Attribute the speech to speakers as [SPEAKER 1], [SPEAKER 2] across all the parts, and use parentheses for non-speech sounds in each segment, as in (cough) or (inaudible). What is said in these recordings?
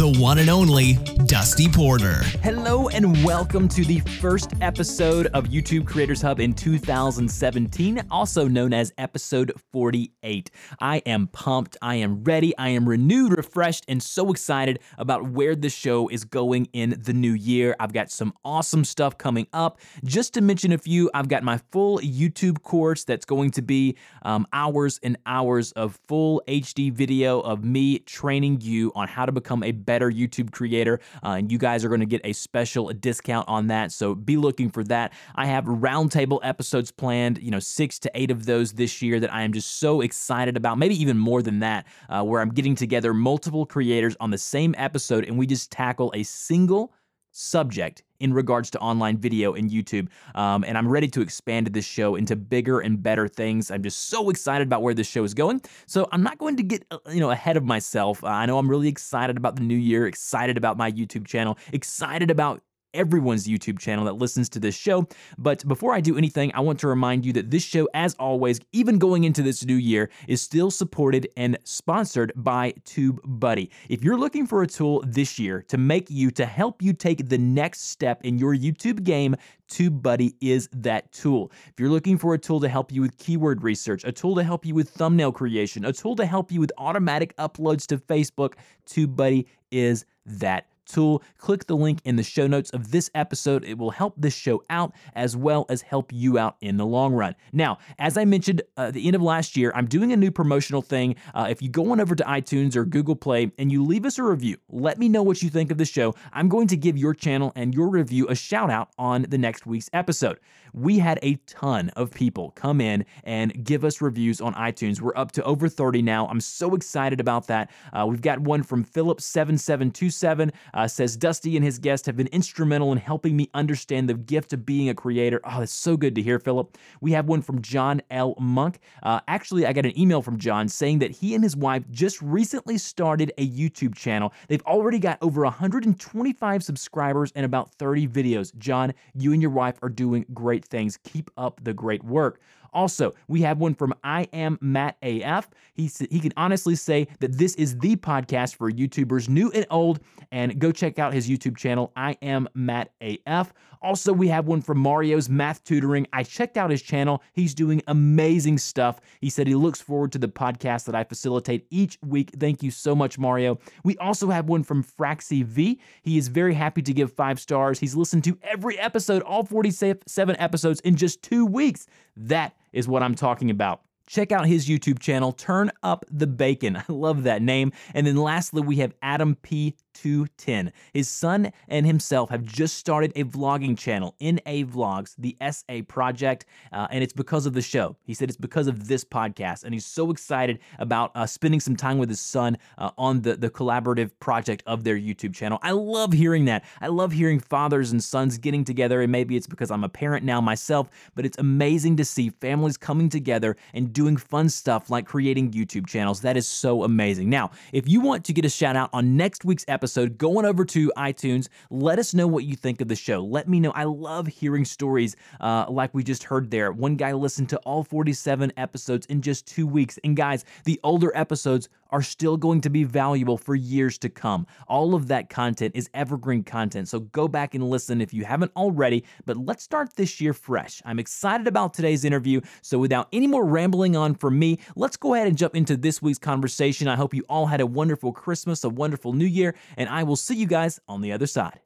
[SPEAKER 1] the one and only Dusty Porter.
[SPEAKER 2] Hello, and welcome to the first episode of YouTube Creators Hub in 2017, also known as episode 48. I am pumped, I am ready, I am renewed, refreshed, and so excited about where the show is going in the new year. I've got some awesome stuff coming up. Just to mention a few, I've got my full YouTube course that's going to be um, hours and hours of full HD video of me training you on how to become a better YouTube creator. Uh, and you guys are going to get a special discount on that. So be looking for that. I have roundtable episodes planned, you know, six to eight of those this year that I am just so excited about, maybe even more than that, uh, where I'm getting together multiple creators on the same episode and we just tackle a single subject in regards to online video and YouTube. Um, and I'm ready to expand this show into bigger and better things. I'm just so excited about where this show is going. So I'm not going to get uh, you know ahead of myself. Uh, I know I'm really excited about the new year, excited about my YouTube channel, excited about everyone's YouTube channel that listens to this show. But before I do anything, I want to remind you that this show, as always, even going into this new year, is still supported and sponsored by TubeBuddy. If you're looking for a tool this year to make you, to help you take the next step in your YouTube game, TubeBuddy is that tool. If you're looking for a tool to help you with keyword research, a tool to help you with thumbnail creation, a tool to help you with automatic uploads to Facebook, TubeBuddy is that tool. Click the link in the show notes of this episode. It will help this show out as well as help you out in the long run. Now, as I mentioned uh, at the end of last year, I'm doing a new promotional thing. Uh, if you go on over to iTunes or Google Play and you leave us a review, let me know what you think of the show. I'm going to give your channel and your review a shout out on the next week's episode. We had a ton of people come in and give us reviews on iTunes. We're up to over 30 now. I'm so excited about that. Uh, we've got one from Philip7727 uh, says Dusty and his guest have been instrumental in helping me understand the gift of being a creator. Oh, it's so good to hear, Philip. We have one from John L. Monk. Uh, actually, I got an email from John saying that he and his wife just recently started a YouTube channel. They've already got over 125 subscribers and about 30 videos. John, you and your wife are doing great things. Keep up the great work. Also, we have one from I am Matt AF. He he can honestly say that this is the podcast for YouTubers new and old. And go check out his YouTube channel. I am Matt AF. Also, we have one from Mario's Math Tutoring. I checked out his channel. He's doing amazing stuff. He said he looks forward to the podcast that I facilitate each week. Thank you so much, Mario. We also have one from Fraxy V. He is very happy to give five stars. He's listened to every episode, all 47 episodes in just two weeks. That is what I'm talking about. Check out his YouTube channel, Turn Up the Bacon. (laughs) I love that name. And then lastly, we have Adam P. 210. His son and himself have just started a vlogging channel, NA Vlogs, the SA project, uh, and it's because of the show. He said it's because of this podcast, and he's so excited about uh, spending some time with his son uh, on the, the collaborative project of their YouTube channel. I love hearing that. I love hearing fathers and sons getting together, and maybe it's because I'm a parent now myself, but it's amazing to see families coming together and doing fun stuff like creating YouTube channels. That is so amazing. Now, if you want to get a shout out on next week's episode, episode, go on over to iTunes. Let us know what you think of the show. Let me know. I love hearing stories uh, like we just heard there. One guy listened to all 47 episodes in just two weeks. And guys, the older episodes are still going to be valuable for years to come. All of that content is evergreen content, so go back and listen if you haven't already. But let's start this year fresh. I'm excited about today's interview, so without any more rambling on from me, let's go ahead and jump into this week's conversation. I hope you all had a wonderful Christmas, a wonderful New Year, and I will see you guys on the other side.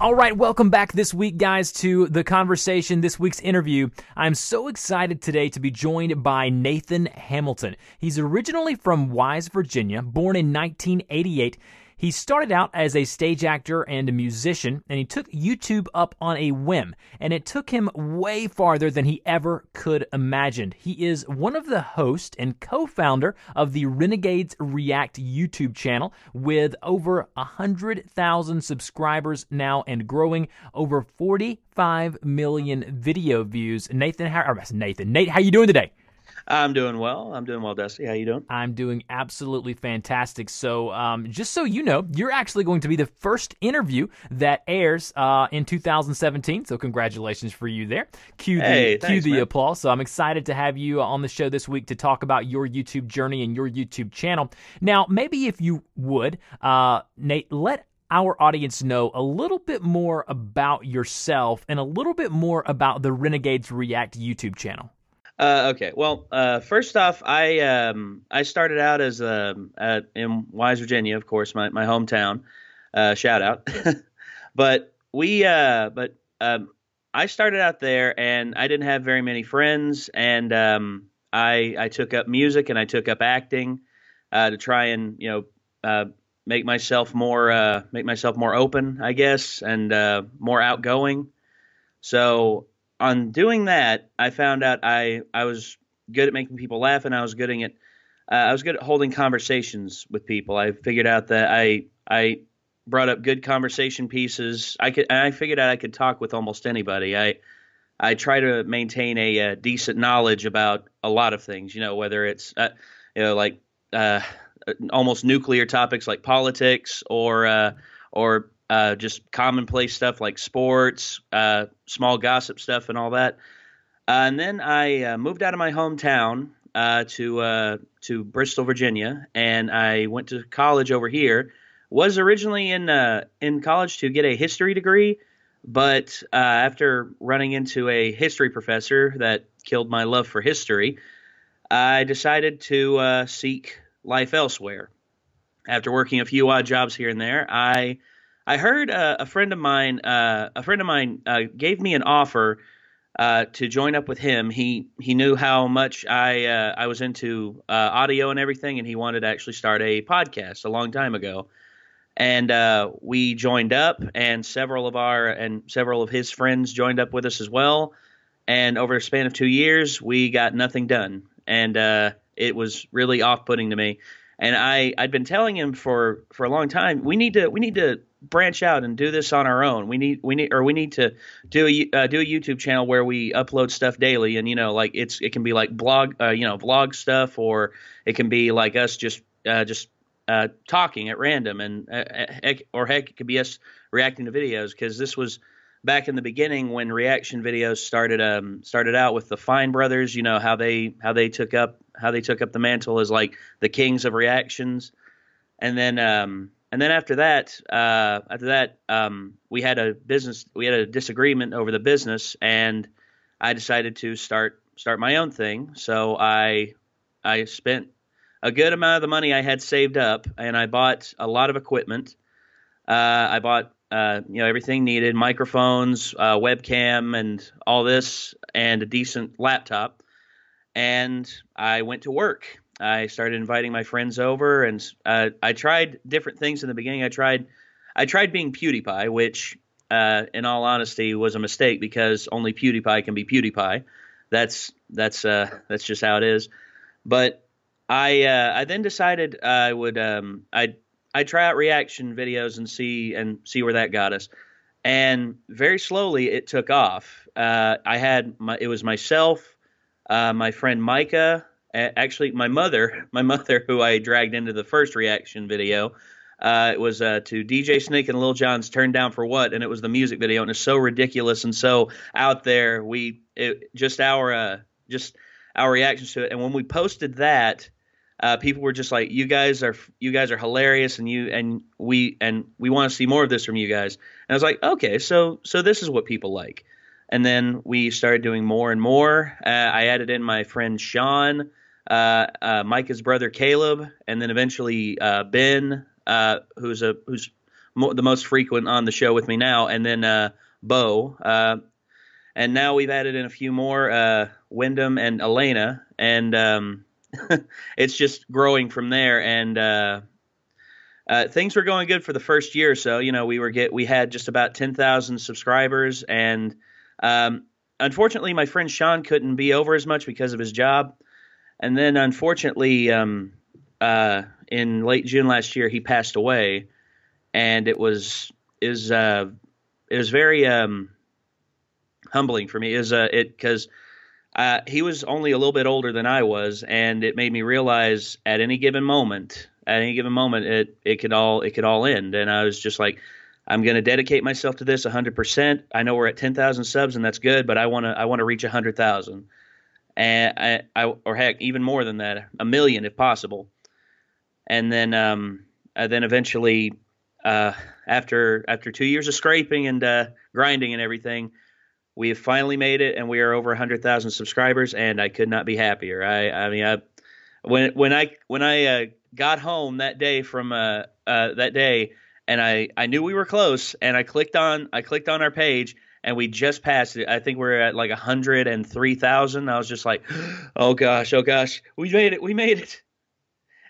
[SPEAKER 2] All right, welcome back this week, guys, to the conversation, this week's interview. I'm so excited today to be joined by Nathan Hamilton. He's originally from Wise, Virginia, born in 1988. He started out as a stage actor and a musician, and he took YouTube up on a whim, and it took him way farther than he ever could imagine. He is one of the hosts and co-founder of the Renegades React YouTube channel with over 100,000 subscribers now and growing over 45 million video views. Nathan, how, Nathan, Nate, how you doing today?
[SPEAKER 3] I'm doing well. I'm doing well, Dusty. How you doing?
[SPEAKER 2] I'm doing absolutely fantastic. So, um, just so you know, you're actually going to be the first interview that airs uh, in 2017. So, congratulations for you there. Cue the
[SPEAKER 3] Hey,
[SPEAKER 2] cue
[SPEAKER 3] thanks,
[SPEAKER 2] the
[SPEAKER 3] man.
[SPEAKER 2] applause. So, I'm excited to have you on the show this week to talk about your YouTube journey and your YouTube channel. Now, maybe if you would, uh, Nate, let our audience know a little bit more about yourself and a little bit more about the Renegades React YouTube channel.
[SPEAKER 3] Uh, okay. Well, uh, first off, I um, I started out as um, at, in Wise, Virginia, of course, my, my hometown. Uh, shout out. (laughs) but we uh, but um, I started out there, and I didn't have very many friends, and um, I I took up music and I took up acting uh, to try and you know uh, make myself more make myself more open, I guess, and more outgoing. So on doing that, I found out I I was good at making people laugh, and I was good at uh, I was good at holding conversations with people. I figured out that I I brought up good conversation pieces. I could I figured out I could talk with almost anybody. I I try to maintain a, uh decent knowledge about a lot of things. You know, whether it's uh, you know like uh, almost nuclear topics like politics or uh, or uh, just commonplace stuff like sports, uh, small gossip stuff, and all that. Uh, and then I uh, moved out of my hometown uh, to uh, to Bristol, Virginia, and I went to college over here. Was originally in in college to get a history degree, but after running into a history professor that killed my love for history, I decided to seek life elsewhere. After working a few odd jobs here and there, I I heard uh, a friend of mine uh, a friend of mine uh, gave me an offer uh, to join up with him. He he knew how much I uh, I was into audio and everything, and he wanted to actually start a podcast a long time ago. And we joined up, and several of our and several of his friends joined up with us as well. And over a span of two years, we got nothing done, and it was really off-putting to me. And I I'd been telling him for for a long time we need to we need to branch out and do this on our own. We need we need or we need to do a uh, do a YouTube channel where we upload stuff daily, and you know like it's it can be like blog uh, you know vlog stuff, or it can be like us just uh, just uh, talking at random, and uh, heck, or heck it could be us reacting to videos because this was back in the beginning when reaction videos started um started out with the Fine brothers. You know how they how they took up how they took up the mantle as like the kings of reactions, and then um and then after that, uh, after that, um, we had a business, we had a disagreement over the business, and I decided to start start my own thing. So I I spent a good amount of the money I had saved up, and I bought a lot of equipment. Uh, I bought uh, you know everything needed: microphones, uh, webcam, and all this, and a decent laptop. And I went to work. I started inviting my friends over, and uh, I tried different things in the beginning. I tried, I tried being PewDiePie, which, uh, in all honesty, was a mistake because only PewDiePie can be PewDiePie. That's that's uh, that's just how it is. But I uh, I then decided I would um, I I try out reaction videos and see and see where that got us. And very slowly it took off. Uh, I had my it was myself, uh, my friend Micah, actually my mother, my mother who I dragged into the first reaction video. Uh, it was uh, to DJ Snake and Lil Jon's "Turn Down for What," and it was the music video, and it's so ridiculous and so out there. We it, just our uh, just our reactions to it, and when we posted that, uh, people were just like, "You guys are you guys are hilarious, and you and we and we want to see more of this from you guys." And I was like, "Okay, so so this is what people like." And then we started doing more and more. Uh, I added in my friend Sean, Micah's brother Caleb, and then eventually uh, Ben, uh, who's a who's mo- the most frequent on the show with me now, and then uh, Bo. Uh, and now we've added in a few more, uh, Wyndham and Elena, and um, (laughs) it's just growing from there. And uh, uh, things were going good for the first year or so. You know, we were get we had just about ten thousand subscribers, and um, unfortunately, my friend Sean couldn't be over as much because of his job. And then, unfortunately, um, uh, in late June last year, he passed away, and it was is uh, it was very um, humbling for me. Is uh, it because uh, he was only a little bit older than I was, and it made me realize at any given moment, at any given moment, it it could all it could all end. And I was just like, I'm going to dedicate myself to this 100%. I know we're at 10,000 subs, and that's good, but I want to I want to reach 100,000, and I, I or heck even more than that, a million if possible. And then um, uh, then eventually, uh, after after two years of scraping and uh, grinding and everything we have finally made it, and we are over 100,000 subscribers, and I could not be happier. I, I mean, I, when when I when I uh, got home that day from uh, uh, that day, and I I knew we were close, and I clicked on I clicked on our page, and we just passed it. I think we're at like 103,000. I was just like, (gasps) oh gosh, oh gosh, we made it, we made it.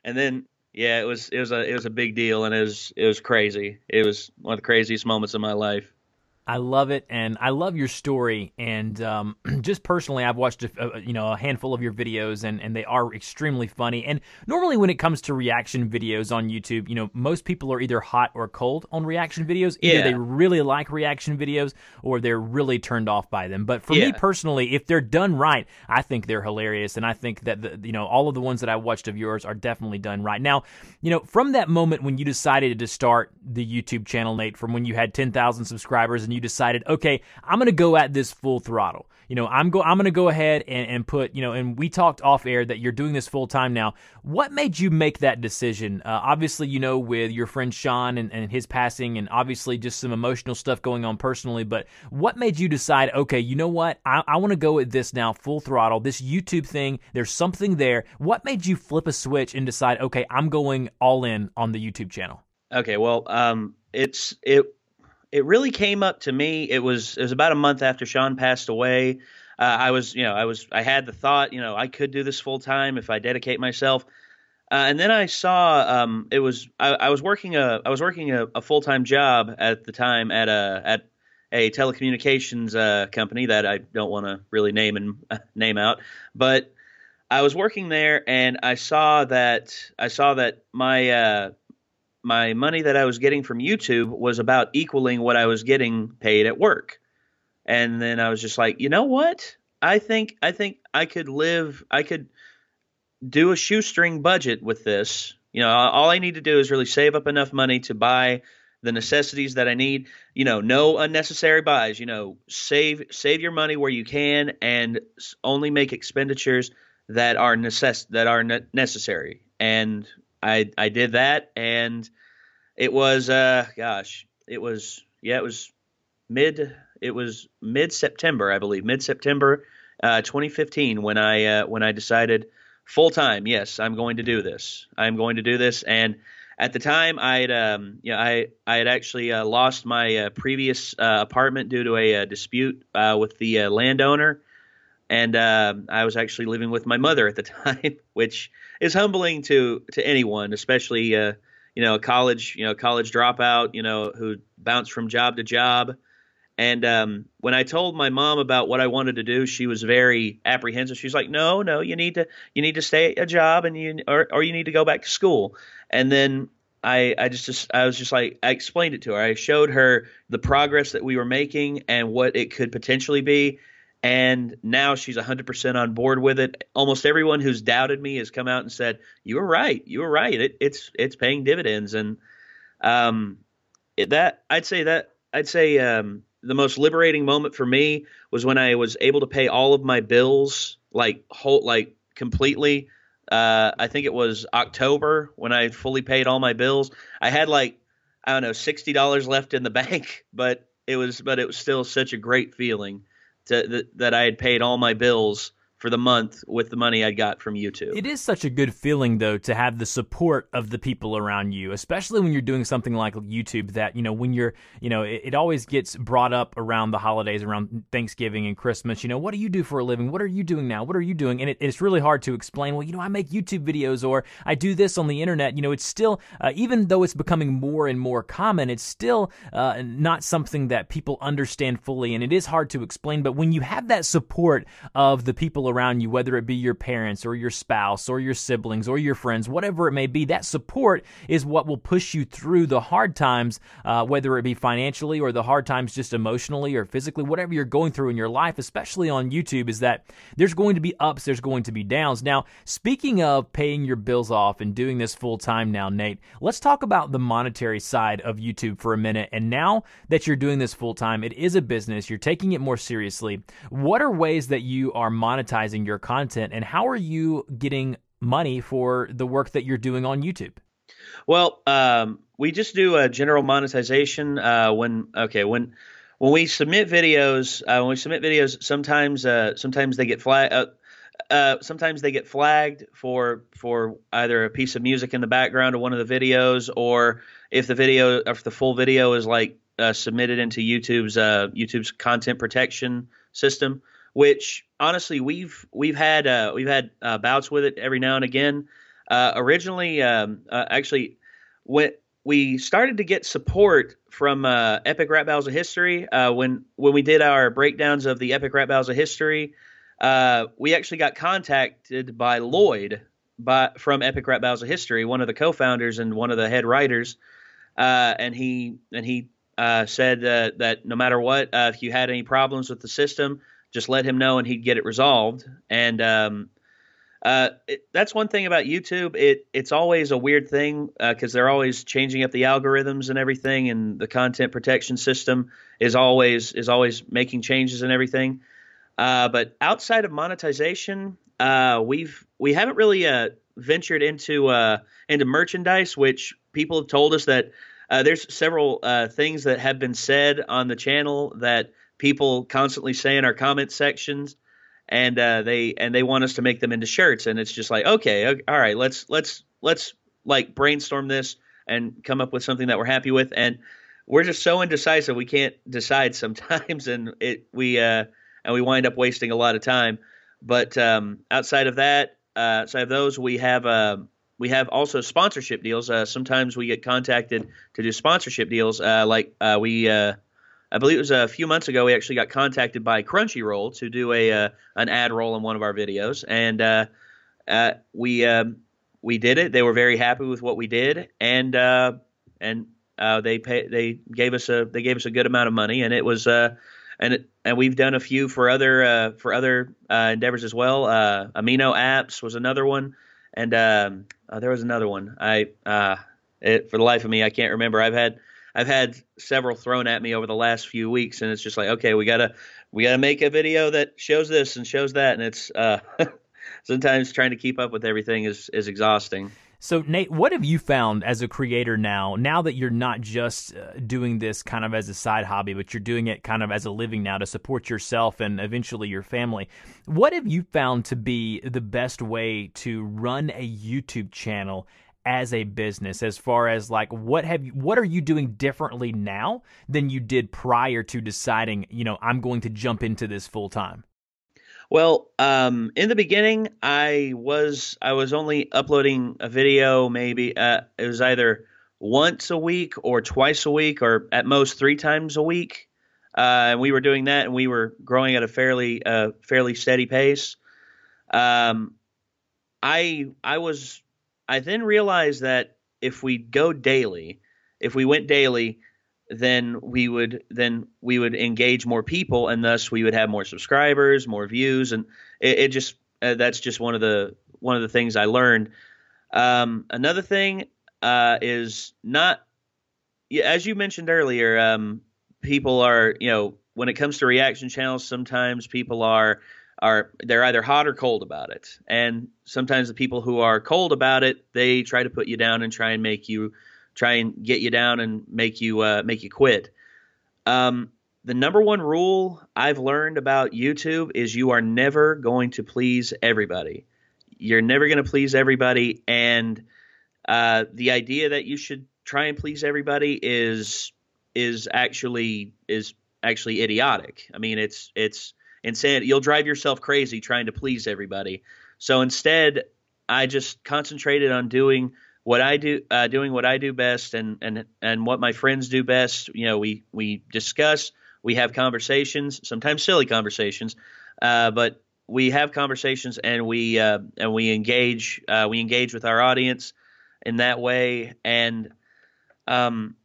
[SPEAKER 3] And then yeah, it was it was a it was a big deal, and it was it was crazy. It was one of the craziest moments of my life.
[SPEAKER 2] I love it, and I love your story. And um, (clears throat) just personally, I've watched a, a, you know a handful of your videos, and, and they are extremely funny. And normally, when it comes to reaction videos on YouTube, you know most people are either hot or cold on reaction videos. Either
[SPEAKER 3] Yeah.
[SPEAKER 2] they really like reaction videos, or they're really turned off by them. But for me personally, if they're done right, I think they're hilarious, and I think that the, you know all of the ones that I watched of yours are definitely done right. Now, you know from that moment when you decided to start the YouTube channel, Nate, from when you had ten thousand subscribers and you decided, okay, I'm gonna go at this full throttle. You know, I'm go I'm gonna go ahead and, and put you know, and we talked off air that you're doing this full time now. What made you make that decision? Uh, obviously, you know, with your friend Sean and, and his passing, and obviously just some emotional stuff going on personally. But what made you decide, okay, you know what, I, I want to go at this now full throttle. This YouTube thing, there's something there. What made you flip a switch and decide, okay, I'm going all in on the YouTube channel?
[SPEAKER 3] Okay, well, um, it's it it really came up to me. It was it was about a month after Sean passed away. Uh, I was you know I was I had the thought you know I could do this full time if I dedicate myself. Uh, and then I saw um, it was I, I was working a I was working a, a full time job at the time at a at a telecommunications uh, company that I don't want to really name and (laughs) name out, but I was working there and I saw that I saw that my uh, my money that I was getting from YouTube was about equaling what I was getting paid at work. And then I was just like, you know what? I think I think I could live I could do a shoestring budget with this. You know, all I need to do is really save up enough money to buy the necessities that I need. You know, no unnecessary buys. You know, save save your money where you can and only make expenditures that are necess- that are ne- necessary. And I I did that and it was uh gosh, it was yeah, it was mid it was mid September, I believe, mid September uh 2015 when I uh when I decided full time, yes, I'm going to do this. I'm going to do this and at the time I'd, um you know, I I had actually uh, lost my uh, previous uh, apartment due to a, uh dispute with the landowner and uh, I was actually living with my mother at the (laughs) time, which is humbling to to anyone, especially uh, you know a college you know college dropout, you know who bounced from job to job. And um, when I told my mom about what I wanted to do, she was very apprehensive. She's like, "No, no, you need to you need to stay at a job, and you or or you need to go back to school." And then I I just, just I was just like I explained it to her. I showed her the progress that we were making and what it could potentially be and now she's 100% on board with it. Almost everyone who's doubted me has come out and said, "You were right. You were right. It, it's it's paying dividends." And um, that I'd say that I'd say um, the most liberating moment for me was when I was able to pay all of my bills, like whole, like completely. Uh, I think it was October when I fully paid all my bills. I had like I don't know sixty dollars left in the (laughs) bank, but it was but it was still such a great feeling to, that, that I had paid all my bills for the month with the money I got from YouTube.
[SPEAKER 2] It is such a good feeling, though, to have the support of the people around you, especially when you're doing something like YouTube. That you know, when you're, you know, it, it always gets brought up around the holidays, around Thanksgiving and Christmas. You know, what do you do for a living? What are you doing now? What are you doing? And it, it's really hard to explain. Well, you know, I make YouTube videos or I do this on the internet. You know, it's still, uh, even though it's becoming more and more common, it's still uh, not something that people understand fully, and it is hard to explain. But when you have that support of the people around you, whether it be your parents or your spouse or your siblings or your friends, whatever it may be, that support is what will push you through the hard times, uh, whether it be financially or the hard times just emotionally or physically, whatever you're going through in your life, especially on YouTube, is that there's going to be ups, there's going to be downs. Now, speaking of paying your bills off and doing this full time now, Nate, let's talk about the monetary side of YouTube for a minute. And now that you're doing this full time, it is a business, you're taking it more seriously. What are ways that you are monetizing your content and how are you getting money for the work that you're doing on YouTube?
[SPEAKER 3] Well, um, we just do a general monetization uh, when okay when when we submit videos uh, when we submit videos sometimes uh, sometimes they get flagged uh, uh, sometimes they get flagged for for either a piece of music in the background of one of the videos or if the video if the full video is like uh, submitted into YouTube's YouTube's content protection system which honestly we've we've had uh, we've had uh, bouts with it every now and again. Uh, originally, um, uh, actually, when we started to get support from uh, Epic Rap Battles of History uh, when when we did our breakdowns of the Epic Rap Battles of History, we actually got contacted by Lloyd by from Epic Rap Battles of History, one of the co-founders and one of the head writers, and he and he said that no matter what, if you had any problems with the system just let him know and he'd get it resolved. And um, uh, it, that's one thing about YouTube. It it's always a weird thing because uh, they're always changing up the algorithms and everything, and the content protection system is always is always making changes and everything. Uh, but outside of monetization, uh, we've we haven't really uh, ventured into uh, into merchandise, which people have told us that there's several things that have been said on the channel that people constantly say in our comment sections and uh, they and they want us to make them into shirts and it's just like okay, okay all right let's let's let's like brainstorm this and come up with something that we're happy with and we're just so indecisive we can't decide sometimes (laughs) and it we uh and we wind up wasting a lot of time but um, outside of that uh, outside of those we have uh, we have also sponsorship deals uh, sometimes we get contacted to do sponsorship deals uh, like uh, we uh, I believe it was a few months ago. We actually got contacted by Crunchyroll to do a uh, an ad roll in one of our videos, and uh, uh, we um, we did it. They were very happy with what we did, and uh, and uh, they pay they gave us a they gave us a good amount of money, and it was uh, and it, and we've done a few for other for other endeavors as well. Amino Apps was another one, and um, there was another one. I it, for the life of me, I can't remember. I've had I've had several thrown at me over the last few weeks, and it's just like, okay, we gotta we gotta make a video that shows this and shows that, and it's uh, (laughs) sometimes trying to keep up with everything is is exhausting.
[SPEAKER 2] So, Nate, what have you found as a creator now? Now that you're not just uh, doing this kind of as a side hobby, but you're doing it kind of as a living now to support yourself and eventually your family. What have you found to be the best way to run a YouTube channel as a business as far as like what have you what are you doing differently now than you did prior to deciding you know i'm going to jump into this full time
[SPEAKER 3] well um, in the beginning i was i was only uploading a video maybe uh, it was either once a week or twice a week or at most three times a week. Uh, and we were doing that and we were growing at a fairly uh, fairly steady pace. Um, i i was I then realized that if we go daily, if we went daily, then we would then we would engage more people, and thus we would have more subscribers, more views, and it, it just uh, that's just one of the one of the things I learned. Um, another thing uh, is not as you mentioned earlier. Um, people are you know when it comes to reaction channels, sometimes people are are they're either hot or cold about it. And sometimes the people who are cold about it, they try to put you down and try and make you try and get you down and make you uh, make you quit. Um, the number one rule I've learned about YouTube is you are never going to please everybody. You're never going to please everybody, and uh, the idea that you should try and please everybody is is actually is actually idiotic. I mean, it's it's and saying you'll drive yourself crazy trying to please everybody. So instead, I just concentrated on doing what I do, uh, doing what I do best, and and and what my friends do best. You know, we we discuss, we have conversations, sometimes silly conversations, uh, but we have conversations and we uh, and we engage uh, we engage with our audience in that way and um,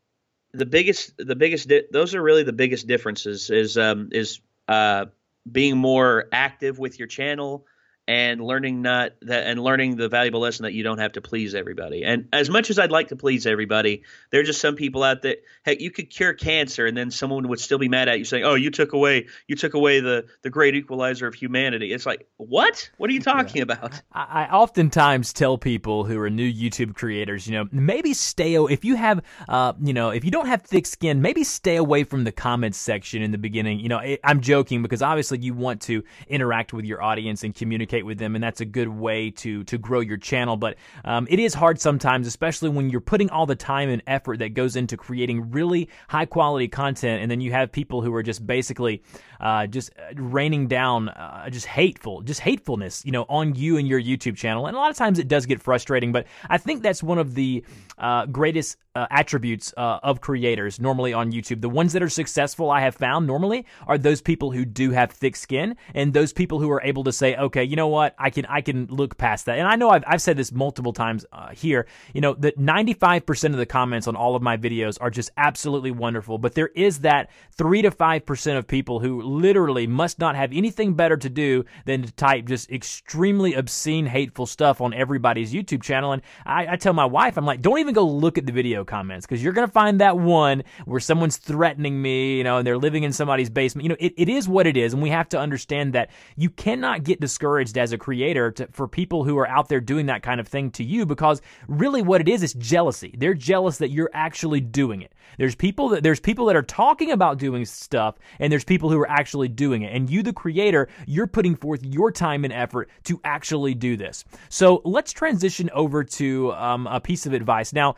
[SPEAKER 3] the biggest the biggest di- those are really the biggest differences is um, is uh, being more active with your channel and learning not that and learning the valuable lesson that you don't have to please everybody. And as much as I'd like to please everybody, there are just some people out there. Heck, you could cure cancer, and then someone would still be mad at you, saying, "Oh, you took away you took away the the great equalizer of humanity." It's like, what? What are you (laughs) talking yeah. about?
[SPEAKER 2] I, I oftentimes tell people who are new YouTube creators, you know, maybe stay if you have, uh, you know, if you don't have thick skin, maybe stay away from the comments section in the beginning. You know, I'm joking because obviously you want to interact with your audience and communicate communicate with them, and that's a good way to to grow your channel. But um, it is hard sometimes, especially when you're putting all the time and effort that goes into creating really high quality content, and then you have people who are just basically uh, just raining down uh, just hateful, just hatefulness, you know, on you and your YouTube channel. And a lot of times it does get frustrating, but I think that's one of the uh, greatest uh, attributes uh, of creators normally on YouTube. The ones that are successful, I have found normally, are those people who do have thick skin and those people who are able to say, okay, you know what, I can I can look past that. And I know I've, I've said this multiple times uh, here. You know that 95% of the comments on all of my videos are just absolutely wonderful, but there is that three to five percent of people who literally must not have anything better to do than to type just extremely obscene, hateful stuff on everybody's YouTube channel. And I, I tell my wife, I'm like, don't even go look at the video comments because you're going to find that one where someone's threatening me, you know, and they're living in somebody's basement. You know, it, it is what it is. And we have to understand that you cannot get discouraged as a creator to, for people who are out there doing that kind of thing to you because really what it is is jealousy. They're jealous that you're actually doing it. There's people that there's people that are talking about doing stuff and there's people who are actually doing it. And you, the creator, you're putting forth your time and effort to actually do this. So let's transition over to um, a piece of advice. Now,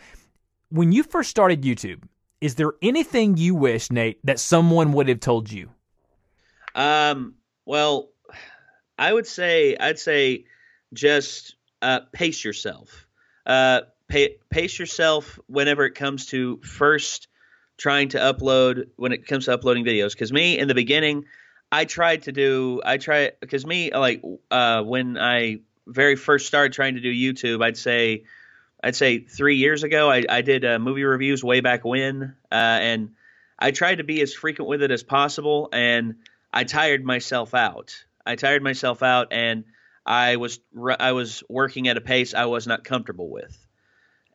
[SPEAKER 2] when you first started YouTube, is there anything you wish, Nate, that someone would have told you?
[SPEAKER 3] Um, well, I would say I'd say just uh, pace yourself. Uh, pay, pace yourself whenever it comes to first trying to upload when it comes to uploading videos. Because me in the beginning, I tried to do I try because me like uh, when I very first started trying to do YouTube, I'd say I'd say three years ago, I, I did uh, movie reviews way back when, uh, and I tried to be as frequent with it as possible, and I tired myself out. I tired myself out, and I was I was working at a pace I was not comfortable with.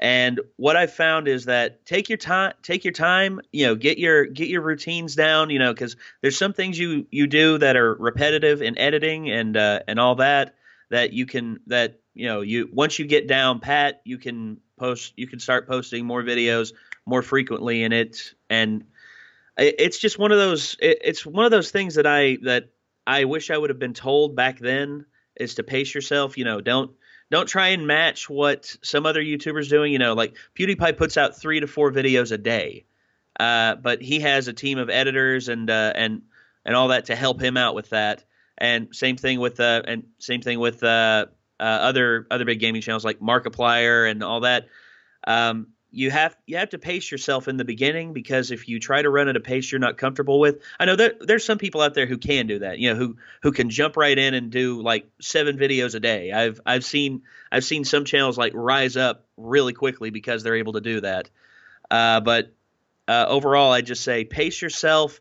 [SPEAKER 3] And what I found is that take your time, take your time, you know, get your get your routines down, you know, because there's some things you you do that are repetitive in editing and uh, and all that that you can that you know you once you get down pat, you can post, you can start posting more videos more frequently in it, and it's just one of those it's one of those things that I that I wish I would have been told back then is to pace yourself. You know, don't don't try and match what some other YouTubers doing. You know, like PewDiePie puts out three to four videos a day, uh, but he has a team of editors and uh, and and all that to help him out with that. And same thing with uh, and same thing with uh, other other big gaming channels like Markiplier and all that. Um, you have you have to pace yourself in the beginning because if you try to run at a pace you're not comfortable with i know that there's some people out there who can do that you know who who can jump right in and do like seven videos a day. I've i've seen i've seen some channels like rise up really quickly because they're able to do that. Uh, but uh, overall i just say pace yourself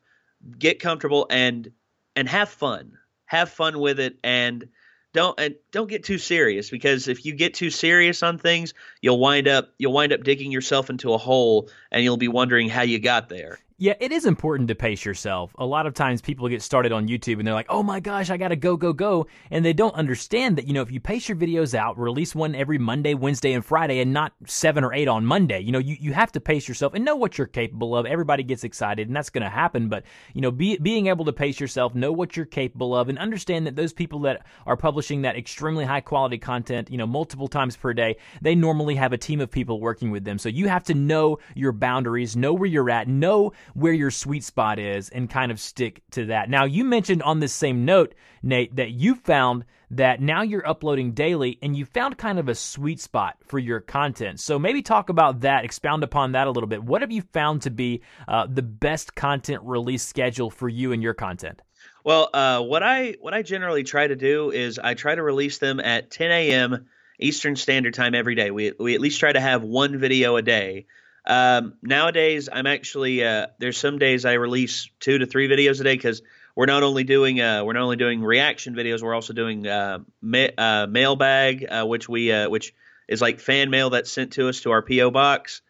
[SPEAKER 3] get comfortable and and have fun. Have fun with it and don't and don't get too serious because if you get too serious on things, you'll wind up you'll wind up digging yourself into a hole and you'll be wondering how you got there.
[SPEAKER 2] Yeah, it is important to pace yourself. A lot of times people get started on YouTube and they're like, oh my gosh, I gotta go, go, go. And they don't understand that, you know, if you pace your videos out, release one every Monday, Wednesday, and Friday, and not seven or eight on Monday, you know, you, you have to pace yourself and know what you're capable of. Everybody gets excited and that's gonna happen. But, you know, be, being able to pace yourself, know what you're capable of, and understand that those people that are publishing that extremely high quality content, you know, multiple times per day, they normally have a team of people working with them. So you have to know your boundaries, know where you're at, know where your sweet spot is and kind of stick to that. Now, you mentioned on this same note, Nate, that you found that now you're uploading daily and you found kind of a sweet spot for your content. So maybe talk about that, expound upon that a little bit. What have you found to be uh, the best content release schedule for you and your content?
[SPEAKER 3] Well, uh, what I what I generally try to do is I try to release them at 10 a.m. Eastern Standard Time every day. We we at least try to have one video a day. Um, nowadays, I'm actually uh, there's some days I release two to three videos a day because we're not only doing uh, we're not only doing reaction videos, we're also doing uh, ma- uh, mailbag, uh, which we uh, which is like fan mail that's sent to us to our PO box.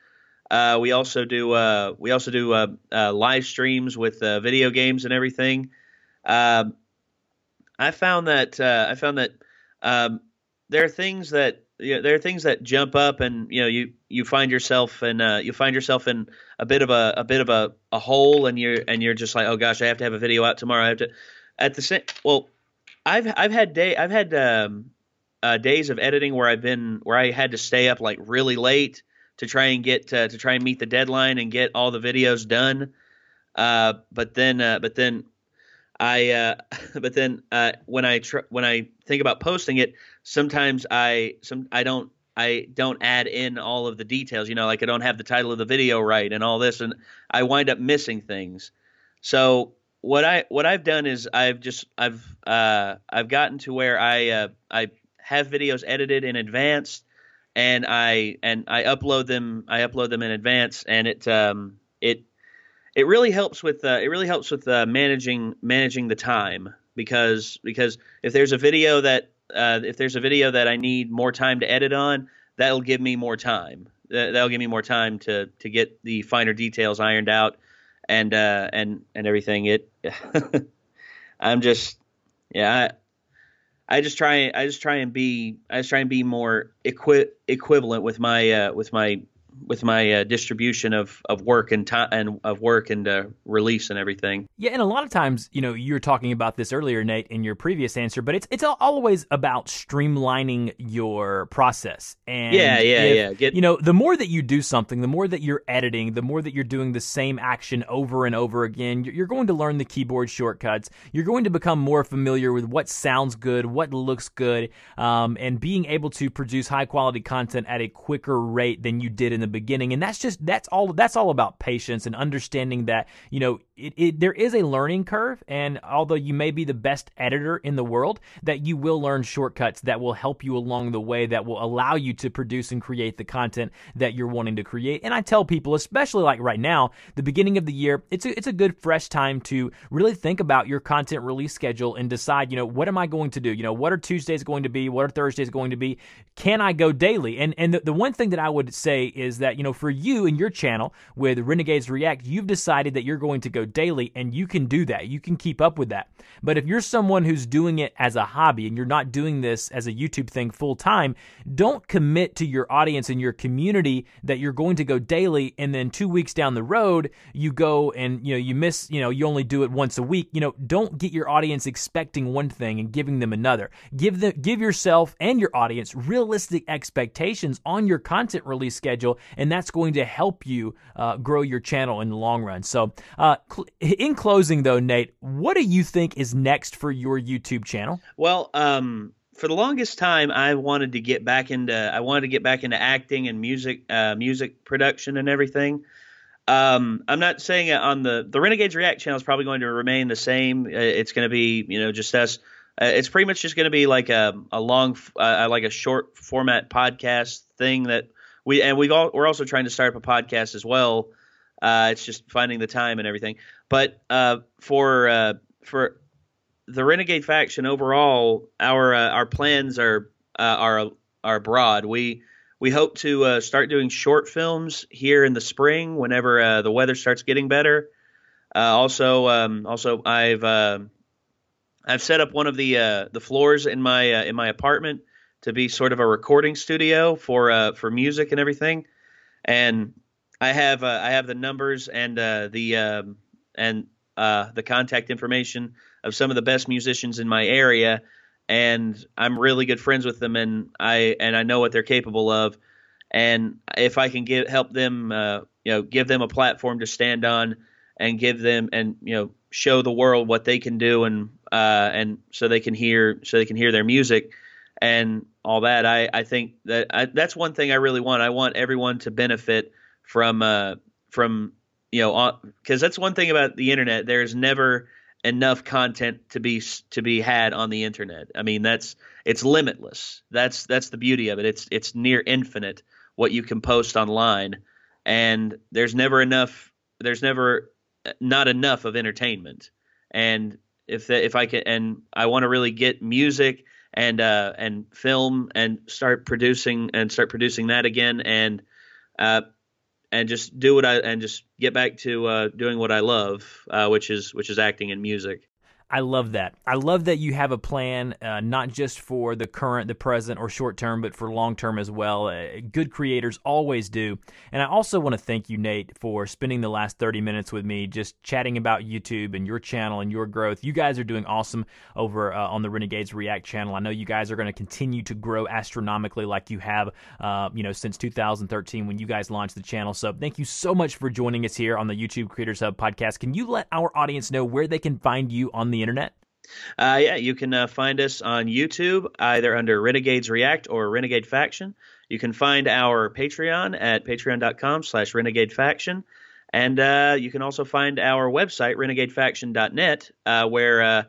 [SPEAKER 3] We also do we also do live streams with video games and everything. Um, I found that I found that um, there are things that you know, there are things that jump up, and you know you you find yourself in uh, you find yourself in a bit of a a bit of a, a hole, and you're and you're just like, oh gosh, I have to have a video out tomorrow. I have to at the same well, I've I've had day I've had um, uh, days of editing where I've been where I had to stay up like really late to try and get uh, to try and meet the deadline and get all the videos done. Uh, but then uh, but then I uh, (laughs) but then uh, when I tr- when I think about posting it, sometimes I some I don't I don't add in all of the details. You know, like I don't have the title of the video right and all this, and I wind up missing things. So what I what I've done is I've just I've uh, I've gotten to where I uh, I have videos edited in advance, and I and I upload them I upload them in advance, and it um, it it really helps with uh, it really helps with uh, managing managing the time because because if there's a video that uh, if there's a video that I need more time to edit on, that'll give me more time. That'll give me more time to to get the finer details ironed out and uh, and and everything. It (laughs) I'm just yeah. I, I just try I just try and be I just try and be more equi- equivalent with my uh, with my with my uh, distribution of, of work and time and of work and uh, release and everything.
[SPEAKER 2] Yeah, and a lot of times, you know, you were talking about this earlier, Nate, in your previous answer, but it's it's always about streamlining your process. And
[SPEAKER 3] yeah, yeah,
[SPEAKER 2] if,
[SPEAKER 3] yeah.
[SPEAKER 2] Get, you know, the more that you do something, the more that you're editing, the more that you're doing the same action over and over again, you're going to learn the keyboard shortcuts. You're going to become more familiar with what sounds good, what looks good, um, and being able to produce high quality content at a quicker rate than you did in the beginning. And that's just that's all that's all about patience and understanding that you know it, it, there is a learning curve. And although you may be the best editor in the world, that you will learn shortcuts that will help you along the way that will allow you to produce and create the content that you're wanting to create. And I tell people, especially like right now, the beginning of the year, it's a, it's a good fresh time to really think about your content release schedule and decide, you know, what am I going to do? You know, what are Tuesdays going to be? What are Thursdays going to be? Can I go daily? And and the, the one thing that I would say is that, you know, for you and your channel with Renegades React, you've decided that you're going to go daily and you can do that. You can keep up with that. But if you're someone who's doing it as a hobby and you're not doing this as a YouTube thing full time, don't commit to your audience and your community that you're going to go daily and then 2 weeks down the road you go and you know you miss, you know, you only do it once a week. You know, don't get your audience expecting one thing and giving them another. Give them give yourself and your audience realistic expectations on your content release schedule and that's going to help you uh, grow your channel in the long run. So, uh, cl- in closing, though, Nate, what do you think is next for your YouTube channel?
[SPEAKER 3] Well, um, for the longest time, I wanted to get back into I wanted to get back into acting and music, uh, music production and everything. Um, I'm not saying it on the the Renegades React channel is probably going to remain the same. Uh, it's going to be you know just us. Uh, it's pretty much just going to be like a a long uh, like a short format podcast thing that we and we all we're also trying to start up a podcast as well. Uh, it's just finding the time and everything. But uh, for uh, for the Renegade faction overall, our uh, our plans are uh, are are broad. We we hope to uh, start doing short films here in the spring whenever the weather starts getting better. also, um, also I've I've set up one of the the floors in my in my apartment to be sort of a recording studio for for music and everything. And I have uh, I have the numbers and uh, the um, and uh, the contact information of some of the best musicians in my area, and I'm really good friends with them, and I and I know what they're capable of. And if I can give help them, uh, you know, give them a platform to stand on, and give them and you know show the world what they can do, and uh, and so they can hear so they can hear their music and all that. I, I think that I, that's one thing I really want. I want everyone to benefit from uh, from you know because that's one thing about the internet. There's never enough content to be to be had on the internet. I mean, that's it's limitless. That's that's the beauty of it. It's it's near infinite what you can post online, and there's never enough. There's never not enough of entertainment. And if the, if I can, and I want to really get music and uh, and film and start producing and start producing that again and uh, and just do what I and just get back to uh, doing what I love, uh, which is which is acting and music.
[SPEAKER 2] I love that. I love that you have a plan, uh, not just for the current, the present, or short term, but for long term as well. Uh, good creators always do. And I also want to thank you, Nate, for spending the last 30 minutes with me just chatting about YouTube and your channel and your growth. You guys are doing awesome over uh, on the Renegades React channel. I know you guys are going to continue to grow astronomically like you have, uh, you know, since 2013 when you guys launched the channel. So thank you so much for joining us here on the YouTube Creators Hub podcast. Can you let our audience know where they can find you on the the internet?
[SPEAKER 3] Uh, yeah, you can uh, find us on YouTube either under Renegades React or Renegade Faction. You can find our Patreon at patreon.com slash renegade faction. And uh, you can also find our website, renegadefaction.net, uh, where uh,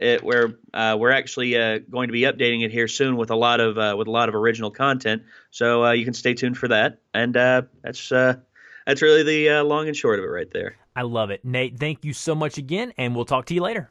[SPEAKER 3] it, where uh, we're actually going to be updating it here soon with a lot of with a lot of original content. So you can stay tuned for that. And that's that's really the long and short of it right there.
[SPEAKER 2] I love it, Nate. Thank you so much again, and we'll talk to you later.